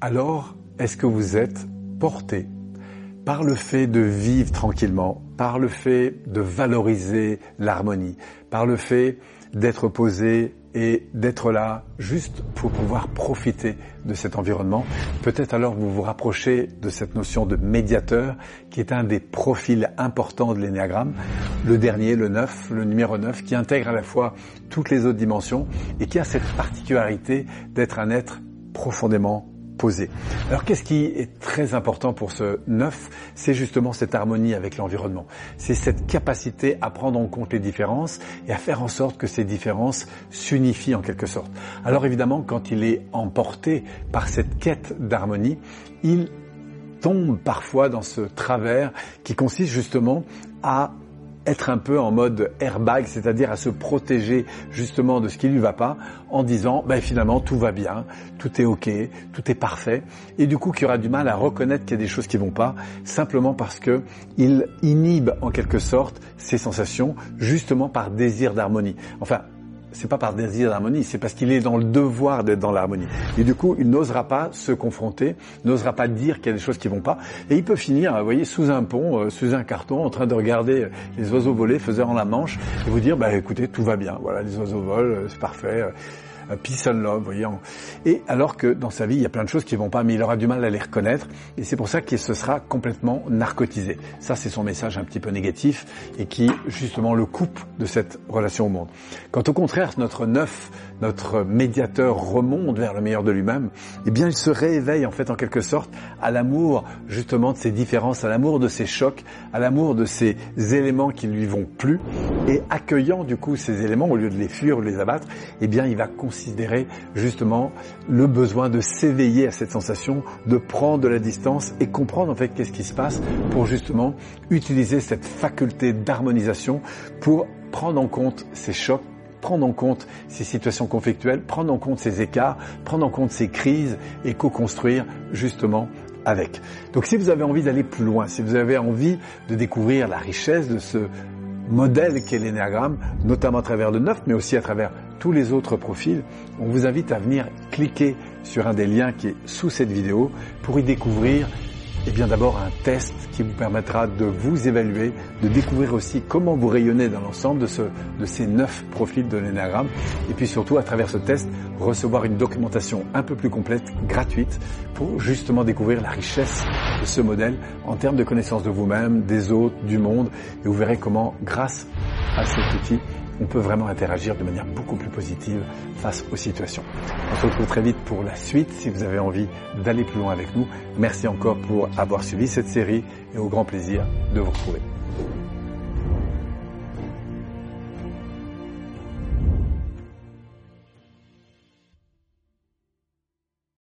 alors est-ce que vous êtes porté par le fait de vivre tranquillement, par le fait de valoriser l'harmonie, par le fait d'être posé et d'être là juste pour pouvoir profiter de cet environnement? Peut-être alors vous vous rapprochez de cette notion de médiateur qui est un des profils importants de l'énéagramme, le dernier, le 9, le numéro 9, qui intègre à la fois toutes les autres dimensions et qui a cette particularité d'être un être profondément alors qu'est-ce qui est très important pour ce neuf? C'est justement cette harmonie avec l'environnement. C'est cette capacité à prendre en compte les différences et à faire en sorte que ces différences s'unifient en quelque sorte. Alors évidemment, quand il est emporté par cette quête d'harmonie, il tombe parfois dans ce travers qui consiste justement à être un peu en mode airbag, c'est-à-dire à se protéger justement de ce qui lui va pas, en disant ben finalement tout va bien, tout est ok, tout est parfait, et du coup qui aura du mal à reconnaître qu'il y a des choses qui vont pas, simplement parce que il inhibe en quelque sorte ses sensations, justement par désir d'harmonie. Enfin, c'est pas par désir d'harmonie, c'est parce qu'il est dans le devoir d'être dans l'harmonie. Et du coup, il n'osera pas se confronter, n'osera pas dire qu'il y a des choses qui vont pas. Et il peut finir, vous voyez, sous un pont, euh, sous un carton, en train de regarder les oiseaux voler, faisant la manche, et vous dire, bah écoutez, tout va bien. Voilà, les oiseaux volent, euh, c'est parfait. Peace and love. Et alors que dans sa vie, il y a plein de choses qui vont pas, mais il aura du mal à les reconnaître. Et c'est pour ça qu'il se sera complètement narcotisé. Ça, c'est son message un petit peu négatif et qui, justement, le coupe de cette relation au monde. Quand au contraire, notre neuf, notre médiateur remonte vers le meilleur de lui-même, eh bien, il se rééveille, en fait, en quelque sorte, à l'amour, justement, de ces différences, à l'amour de ces chocs, à l'amour de ces éléments qui lui vont plus. Et accueillant, du coup, ces éléments, au lieu de les fuir ou les abattre, eh bien, il va considérer justement le besoin de s'éveiller à cette sensation, de prendre de la distance et comprendre en fait qu'est-ce qui se passe pour justement utiliser cette faculté d'harmonisation pour prendre en compte ces chocs prendre en compte ces situations conflictuelles, prendre en compte ces écarts, prendre en compte ces crises et co-construire justement avec. Donc si vous avez envie d'aller plus loin, si vous avez envie de découvrir la richesse de ce modèle qu'est l'énéagramme, notamment à travers le neuf, mais aussi à travers tous les autres profils, on vous invite à venir cliquer sur un des liens qui est sous cette vidéo pour y découvrir eh bien d'abord un test qui vous permettra de vous évaluer, de découvrir aussi comment vous rayonnez dans l'ensemble de, ce, de ces neuf profils de l'énagramme. Et puis surtout à travers ce test recevoir une documentation un peu plus complète, gratuite, pour justement découvrir la richesse de ce modèle en termes de connaissance de vous-même, des autres, du monde. Et vous verrez comment grâce à cet outil on peut vraiment interagir de manière beaucoup plus positive face aux situations. On se retrouve très vite pour la suite si vous avez envie d'aller plus loin avec nous. Merci encore pour avoir suivi cette série et au grand plaisir de vous retrouver.